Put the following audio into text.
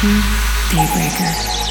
to Daybreaker.